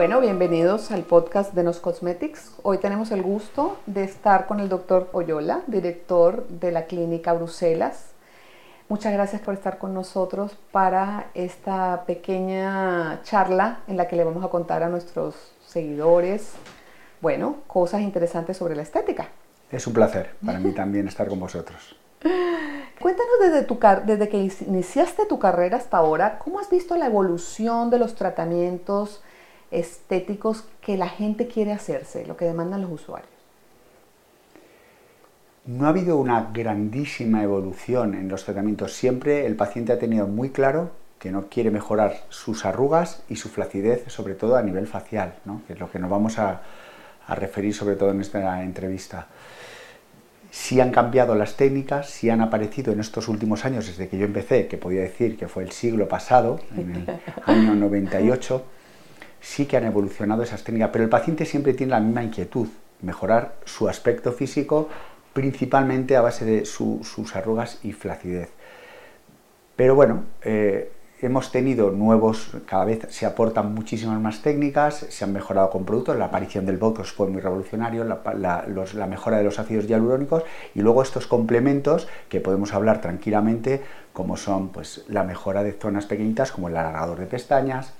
Bueno, bienvenidos al podcast de Nos Cosmetics. Hoy tenemos el gusto de estar con el doctor Oyola, director de la clínica Bruselas. Muchas gracias por estar con nosotros para esta pequeña charla en la que le vamos a contar a nuestros seguidores, bueno, cosas interesantes sobre la estética. Es un placer para mí también estar con vosotros. Cuéntanos desde, tu desde que iniciaste tu carrera hasta ahora, ¿cómo has visto la evolución de los tratamientos estéticos que la gente quiere hacerse, lo que demandan los usuarios? No ha habido una grandísima evolución en los tratamientos. Siempre el paciente ha tenido muy claro que no quiere mejorar sus arrugas y su flacidez, sobre todo a nivel facial, que es lo que nos vamos a, a referir sobre todo en esta entrevista si han cambiado las técnicas, si han aparecido en estos últimos años, desde que yo empecé, que podía decir que fue el siglo pasado, en el año 98, sí que han evolucionado esas técnicas, pero el paciente siempre tiene la misma inquietud, mejorar su aspecto físico, principalmente a base de sus arrugas y flacidez. Pero bueno, eh, hemos tenido nuevos, cada vez se aportan muchísimas más técnicas, se han mejorado con productos, la aparición del Botox fue muy revolucionario, la, mejora de los ácidos hialurónicos y luego estos complementos que podemos hablar tranquilamente, como son pues, la mejora de zonas pequeñitas como el alargador de pestañas,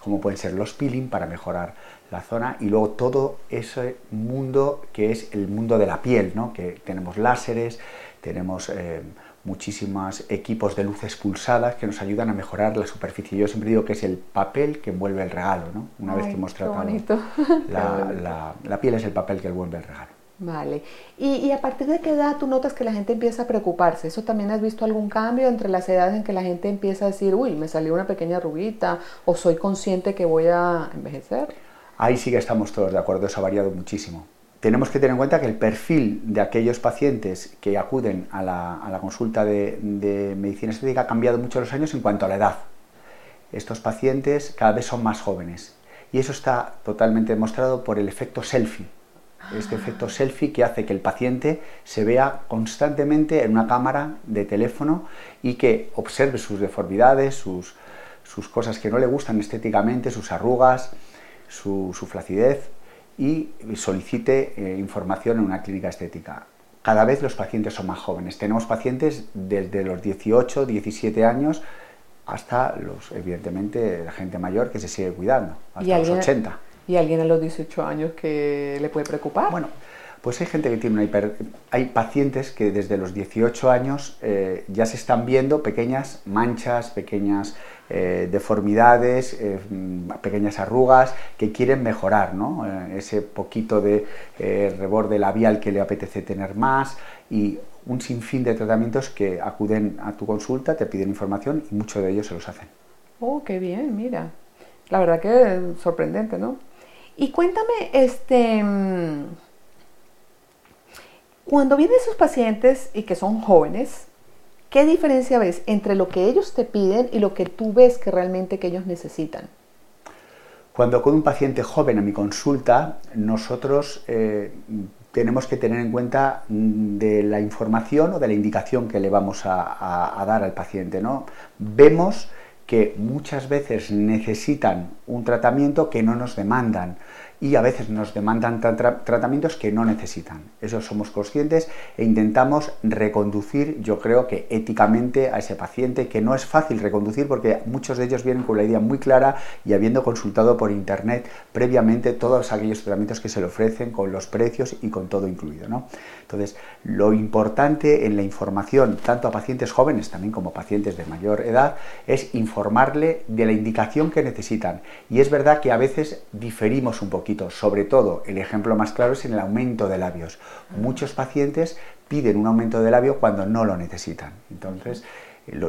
como pueden ser los peeling para mejorar la zona y luego todo ese mundo que es el mundo de la piel, ¿no? que tenemos láseres, tenemos... Eh, muchísimos equipos de luces pulsadas que nos ayudan a mejorar la superficie. Yo siempre digo que es el papel que envuelve el regalo, ¿no? Una vez que hemos tratado la, la, piel es el papel que envuelve el regalo. Vale. ¿Y, ¿Y, a partir de qué edad tú notas que la gente empieza a preocuparse? ¿Eso también has visto algún cambio entre las edades en que la gente empieza a decir, uy, me salió una pequeña rubita o soy consciente que voy a envejecer? Ahí sí que estamos todos de acuerdo, eso ha variado muchísimo tenemos que tener en cuenta que el perfil de aquellos pacientes que acuden a la, consulta de, medicina estética ha cambiado mucho los años en cuanto a la edad. Estos pacientes cada vez son más jóvenes y eso está totalmente demostrado por el efecto selfie. Este efecto selfie que hace que el paciente se vea constantemente en una cámara de teléfono y que observe sus deformidades, sus, cosas que no le gustan estéticamente, sus arrugas, su flacidez, y solicite eh, información en una clínica estética. Cada vez los pacientes son más jóvenes. Tenemos pacientes desde los 18, 17 años hasta los, evidentemente, la gente mayor que se sigue cuidando, hasta los 80. ¿Y alguien a los 18 años que le puede preocupar? Bueno, pues hay gente que tiene una hiper... Hay pacientes que desde los 18 años eh, ya se están viendo pequeñas manchas, pequeñas eh, deformidades, eh, pequeñas arrugas que quieren mejorar, ¿no? ese poquito de reborde labial que le apetece tener más y un sinfín de tratamientos que acuden a tu consulta, te piden información y muchos de ellos se los hacen. Oh, qué bien, mira. La verdad que sorprendente, ¿no? Y cuéntame, este... Cuando vienen esos pacientes y que son jóvenes, ¿qué diferencia ves entre lo que ellos te piden y lo que tú ves que realmente que ellos necesitan? Cuando con un paciente joven a mi consulta, nosotros eh, tenemos que tener en cuenta mm, de la información o de la indicación que le vamos a, a dar al paciente. ¿no? Vemos que muchas veces necesitan un tratamiento que no nos demandan y a veces nos demandan tratamientos que no necesitan. Eso somos conscientes e intentamos reconducir, yo creo que éticamente, a ese paciente, que no es fácil reconducir porque muchos de ellos vienen con la idea muy clara y habiendo consultado por internet previamente todos aquellos tratamientos que se le ofrecen con los precios y con todo incluido. ¿no? Entonces, lo importante en la información, tanto a pacientes jóvenes también como pacientes de mayor edad, es informarle de la indicación que necesitan. Y es verdad que a veces diferimos un sobre todo, el ejemplo más claro es en el aumento de labios. Muchos pacientes piden un aumento de labio cuando no lo necesitan. Entonces,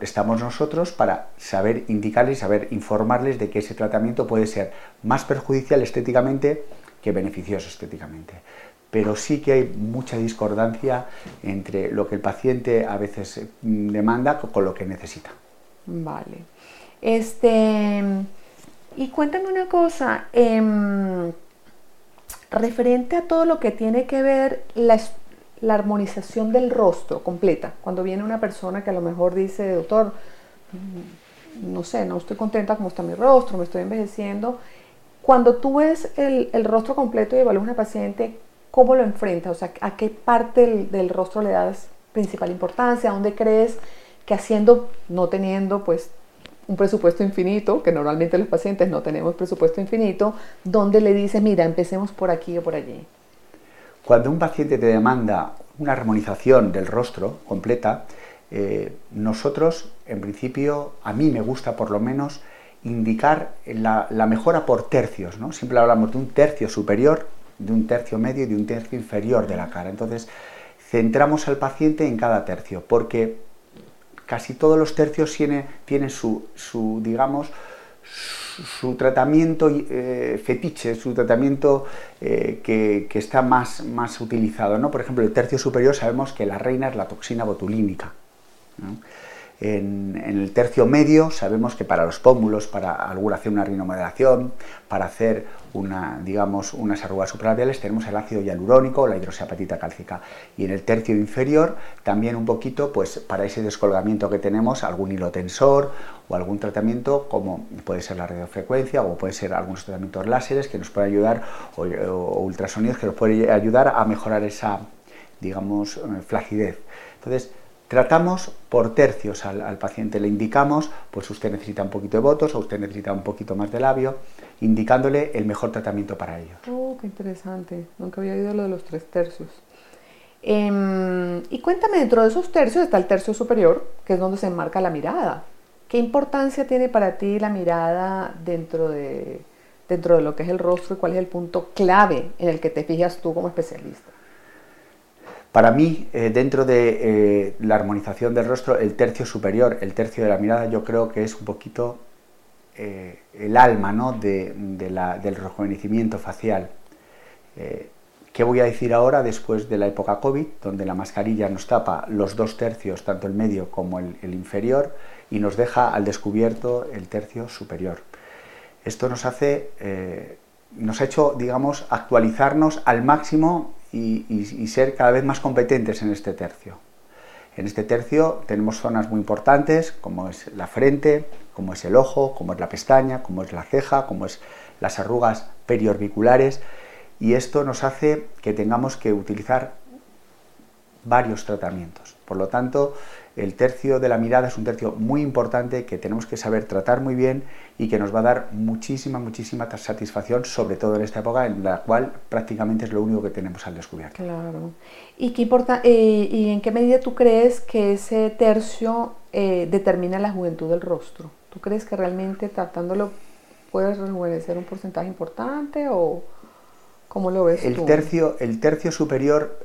estamos nosotros para saber indicarles saber informarles de que ese tratamiento puede ser más perjudicial estéticamente que beneficioso estéticamente. Pero sí que hay mucha discordancia entre lo que el paciente a veces mm, demanda con lo que necesita. Vale. Este, y cuéntame una cosa, em, referente a todo lo que tiene que ver la, la, armonización del rostro completa, cuando viene una persona que a lo mejor dice, doctor, mm, no sé, no estoy contenta como está mi rostro, me estoy envejeciendo, Cuando tú ves el, rostro completo y evalúas a una paciente, ¿cómo lo enfrentas? O sea, ¿a qué parte del, rostro le das principal importancia? ¿A dónde crees que haciendo, no teniendo pues un presupuesto infinito, que normalmente los pacientes no tenemos presupuesto infinito, ¿dónde le dices, mira, empecemos por aquí o por allí? Cuando un paciente te demanda una armonización del rostro completa, eh, nosotros, en principio, a mí me gusta por lo menos indicar la, mejora por tercios, ¿no? Siempre hablamos de un tercio superior, de un tercio medio y de un tercio inferior de la cara. Entonces, centramos al paciente en cada tercio, porque casi todos los tercios tienen, su, digamos, su, tratamiento eh, fetiche, su tratamiento eh, que, está más, más utilizado. ¿no? Por ejemplo, el tercio superior sabemos que la reina es la toxina botulínica. En, el tercio medio sabemos que para los pómulos, para alguna hacer una rinomodelación, para hacer una, digamos, unas arrugas supralabiales, tenemos el ácido hialurónico la hidroxiapatita cálcica. Y en el tercio inferior también un poquito, pues para ese descolgamiento que tenemos, algún hilo tensor o algún tratamiento como puede ser la radiofrecuencia o puede ser algunos tratamientos láseres que nos pueden ayudar o, o ultrasonidos que nos pueden ayudar a mejorar esa, digamos, eh, flacidez. Entonces, Tratamos por tercios al, paciente, le indicamos, pues usted necesita un poquito de votos o usted necesita un poquito más de labio, indicándole el mejor tratamiento para ello. Oh, qué interesante, nunca había oído lo de los tres tercios. Em, y cuéntame, dentro de esos tercios está el tercio superior, que es donde se enmarca la mirada. ¿Qué importancia tiene para ti la mirada dentro de, dentro de lo que es el rostro y cuál es el punto clave en el que te fijas tú como especialista? Para mí, eh, dentro de eh, la armonización del rostro, el tercio superior, el tercio de la mirada, yo creo que es un poquito eh, el alma ¿no? de, del rejuvenecimiento facial. ¿Qué voy a decir ahora después de la época COVID, donde la mascarilla nos tapa los dos tercios, tanto el medio como el, el inferior, y nos deja al descubierto el tercio superior? Esto nos hace, nos ha hecho, digamos, actualizarnos al máximo y, ser cada vez más competentes en este tercio. En este tercio tenemos zonas muy importantes como es la frente, como es el ojo, como es la pestaña, como es la ceja, como es las arrugas periorbiculares y esto nos hace que tengamos que utilizar varios tratamientos. Por lo tanto, el tercio de la mirada es un tercio muy importante que tenemos que saber tratar muy bien y que nos va a dar muchísima, muchísima satisfacción, sobre todo en esta época en la cual prácticamente es lo único que tenemos al descubierto. Claro. ¿Y, qué importa, eh, ¿y en qué medida tú crees que ese tercio eh, determina la juventud del rostro? ¿Tú crees que realmente tratándolo puedes rejuvenecer un porcentaje importante o cómo lo ves el tú? Tercio, el tercio superior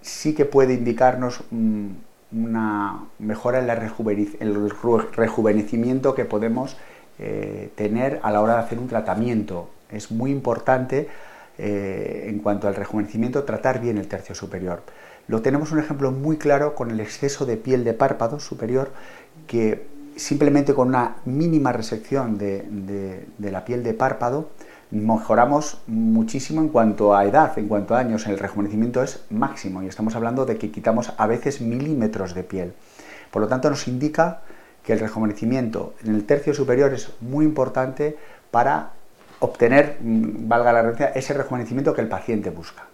sí que puede indicarnos... Mm, una mejora en el rejuvenecimiento que podemos eh, tener a la hora de hacer un tratamiento. Es muy importante eh, en cuanto al rejuvenecimiento tratar bien el tercio superior. Lo tenemos un ejemplo muy claro con el exceso de piel de párpado superior que simplemente con una mínima resección de la piel de párpado mejoramos muchísimo en cuanto a edad, en cuanto a años. El rejuvenecimiento es máximo y estamos hablando de que quitamos a veces milímetros de piel. Por lo tanto, nos indica que el rejuvenecimiento en el tercio superior es muy importante para obtener, mm, valga la redundancia, ese rejuvenecimiento que el paciente busca.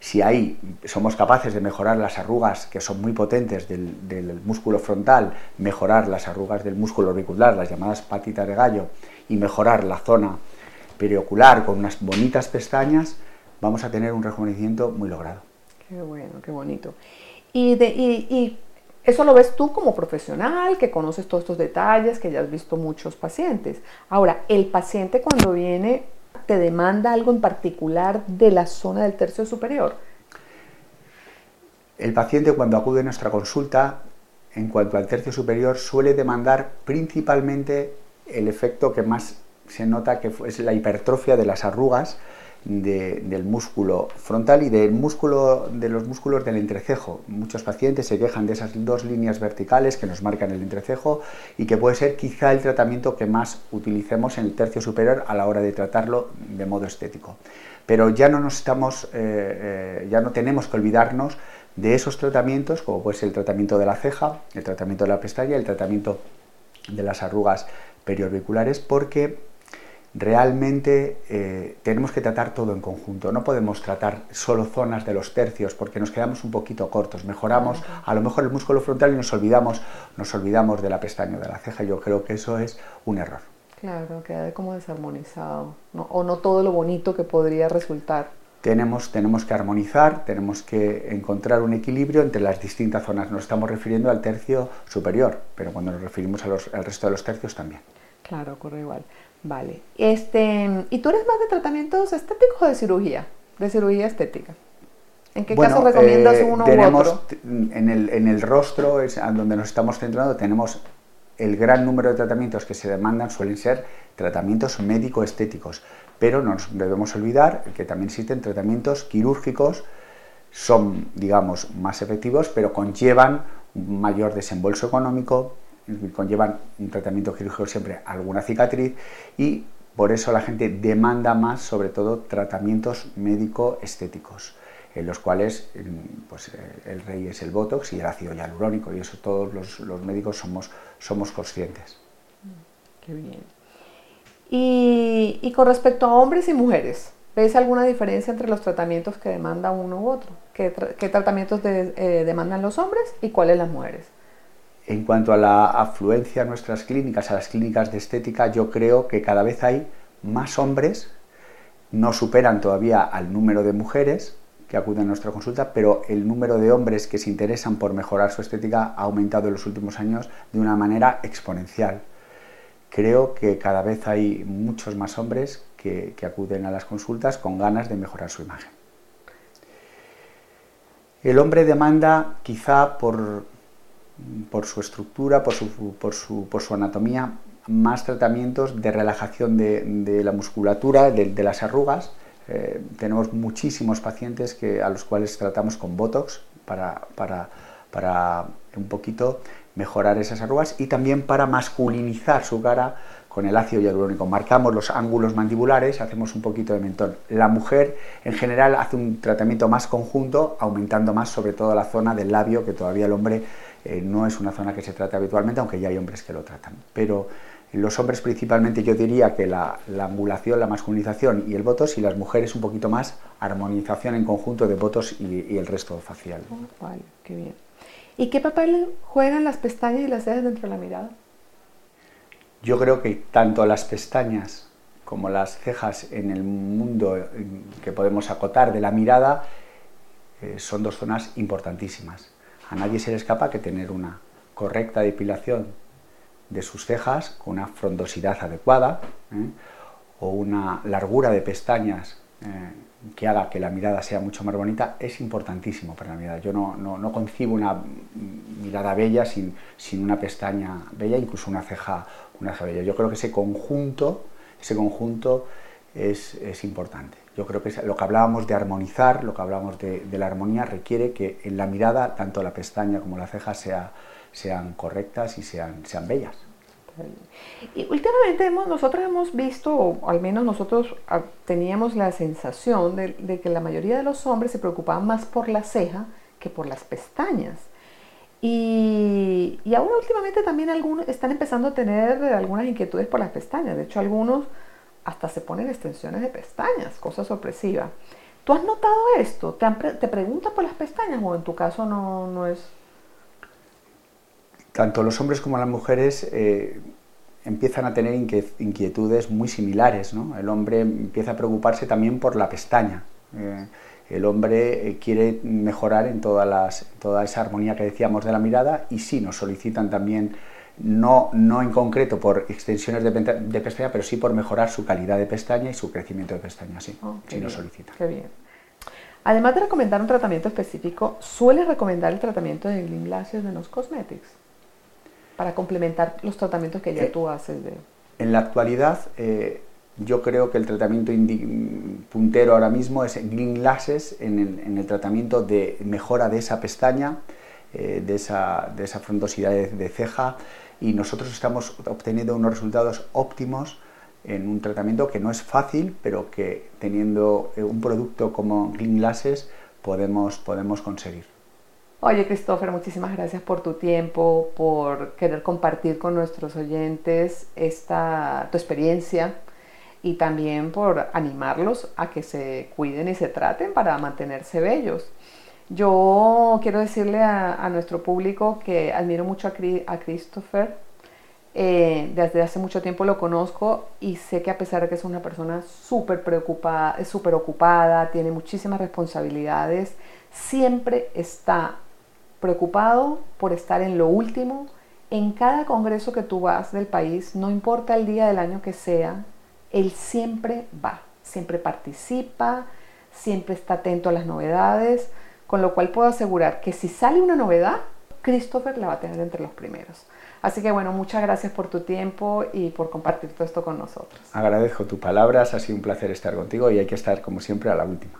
Si ahí somos capaces de mejorar las arrugas que son muy potentes del, músculo frontal, mejorar las arrugas del músculo orbicular, las llamadas patitas de gallo, y mejorar la zona periocular con unas bonitas pestañas, vamos a tener un rejuvenecimiento muy logrado. Qué bueno, qué bonito. Y, de, y, eso lo ves tú como profesional, que conoces todos estos detalles, que ya has visto muchos pacientes. Ahora, el paciente cuando viene te demanda algo en particular de la zona del tercio superior. El paciente cuando acude a nuestra consulta, en cuanto al tercio superior, suele demandar principalmente el efecto que más se nota que es la hipertrofia de las arrugas del músculo frontal y del músculo, de los músculos del entrecejo. Muchos pacientes se quejan de esas dos líneas verticales que nos marcan el entrecejo y que puede ser quizá el tratamiento que más utilicemos en el tercio superior a la hora de tratarlo de modo estético. Pero ya no nos estamos, eh, eh, ya no tenemos que olvidarnos de esos tratamientos, como puede ser el tratamiento de la ceja, el tratamiento de la pestaña, el tratamiento de las arrugas periorbiculares, porque realmente eh, tenemos que tratar todo en conjunto. No podemos tratar solo zonas de los tercios porque nos quedamos un poquito cortos. Mejoramos a lo mejor el músculo frontal y nos olvidamos, nos olvidamos de la pestaña o de la ceja. Yo creo que eso es un error. Claro, queda como desarmonizado. O no todo lo bonito que podría resultar. Tenemos, tenemos que armonizar, tenemos que encontrar un equilibrio entre las distintas zonas. Nos estamos refiriendo al tercio superior, pero cuando nos referimos al resto de los tercios también. Claro, ocurre igual. Vale. Este, ¿Y tú eres más de tratamientos estéticos o de cirugía? De cirugía estética. ¿En qué caso recomiendas eh, uno u otro? En el, en el rostro, es donde nos estamos centrando, tenemos el gran número de tratamientos que se demandan suelen ser tratamientos médico-estéticos, pero no nos debemos olvidar que también existen tratamientos quirúrgicos, son, digamos, más efectivos, pero conllevan un mayor desembolso económico, conllevan un tratamiento quirúrgico siempre alguna cicatriz y por eso la gente demanda más, sobre todo, tratamientos médico-estéticos, en los cuales pues, el rey es el Botox y el ácido hialurónico, y eso todos los, médicos somos, somos conscientes. Qué bien. Y, con respecto a hombres y mujeres, ¿ves alguna diferencia entre los tratamientos que demanda uno u otro? ¿Qué, tratamientos eh, demandan los hombres y cuáles las mujeres? En cuanto a la afluencia a nuestras clínicas, a las clínicas de estética, yo creo que cada vez hay más hombres, no superan todavía al número de mujeres que acuden a nuestra consulta, pero el número de hombres que se interesan por mejorar su estética ha aumentado en los últimos años de una manera exponencial. Creo que cada vez hay muchos más hombres que, acuden a las consultas con ganas de mejorar su imagen. El hombre demanda quizá por por su estructura, por su, anatomía, más tratamientos de relajación de, la musculatura, de, las arrugas. Eh, tenemos muchísimos pacientes que, a los cuales tratamos con Botox para, para un poquito mejorar esas arrugas y también para masculinizar su cara con el ácido hialurónico. Marcamos los ángulos mandibulares, hacemos un poquito de mentón. La mujer en general hace un tratamiento más conjunto, aumentando más sobre todo la zona del labio, que todavía el hombre eh, no es una zona que se trata habitualmente, aunque ya hay hombres que lo tratan. Pero los hombres principalmente yo diría que la, angulación, la masculinización y el botox, y las mujeres un poquito más armonización en conjunto de botox y, el resto facial. Oh, vale, qué bien. ¿Y qué papel juegan las pestañas y las cejas dentro de la mirada? Yo creo que tanto las pestañas como las cejas en el mundo que podemos acotar de la mirada eh, son dos zonas importantísimas. A nadie se le escapa que tener una correcta depilación de sus cejas con una frondosidad adecuada ¿eh? o una largura de pestañas eh, que haga que la mirada sea mucho más bonita es importantísimo para la mirada. Yo no, no, concibo una mirada bella sin, sin, una pestaña bella, incluso una ceja, una ceja bella. Yo creo que ese conjunto, ese conjunto es, importante. Yo creo que lo que hablábamos de armonizar, lo que hablábamos de, la armonía, requiere que en la mirada tanto la pestaña como la ceja sea, sean correctas y sean, sean bellas. Y últimamente hemos, nosotros hemos visto, o al menos nosotros ah, teníamos la sensación de, que la mayoría de los hombres se preocupaban más por la ceja que por las pestañas. Y, y ahora últimamente también algunos están empezando a tener algunas inquietudes por las pestañas. De hecho, algunos hasta se ponen extensiones de pestañas, cosa sorpresiva. ¿Tú has notado esto? ¿Te, te preguntan por las pestañas o en tu caso no, no es...? Tanto los hombres como las mujeres eh, empiezan a tener inquietudes muy similares. ¿no? El hombre empieza a preocuparse también por la pestaña. Eh, el hombre eh, quiere mejorar en todas las, toda esa armonía que decíamos de la mirada y sí nos solicitan también no, no en concreto por extensiones de, de, pestaña, pero sí por mejorar su calidad de pestaña y su crecimiento de pestaña, sí, oh, si lo solicita. Qué bien. Además de recomendar un tratamiento específico, ¿suele recomendar el tratamiento de Green Lashes de Nos Cosmetics? Para complementar los tratamientos que ya eh, tú haces. De... En la actualidad, eh, yo creo que el tratamiento puntero ahora mismo es Green Lashes en el, en el tratamiento de mejora de esa pestaña, eh, de, esa, de, esa, frondosidad de ceja y nosotros estamos obteniendo unos resultados óptimos en un tratamiento que no es fácil, pero que teniendo eh, un producto como Green Glasses podemos, podemos conseguir. Oye, Christopher, muchísimas gracias por tu tiempo, por querer compartir con nuestros oyentes esta, tu experiencia y también por animarlos a que se cuiden y se traten para mantenerse bellos. Yo quiero decirle a, nuestro público que admiro mucho a, Christopher. Eh, desde hace mucho tiempo lo conozco y sé que a pesar de que es una persona súper preocupada, es súper ocupada, tiene muchísimas responsabilidades, siempre está preocupado por estar en lo último. En cada congreso que tú vas del país, no importa el día del año que sea, él siempre va, siempre participa, siempre está atento a las novedades, con lo cual puedo asegurar que si sale una novedad, Christopher la va a tener entre los primeros. Así que bueno, muchas gracias por tu tiempo y por compartir todo esto con nosotros. Agradezco tus palabras, ha sido un placer estar contigo y hay que estar como siempre a la última.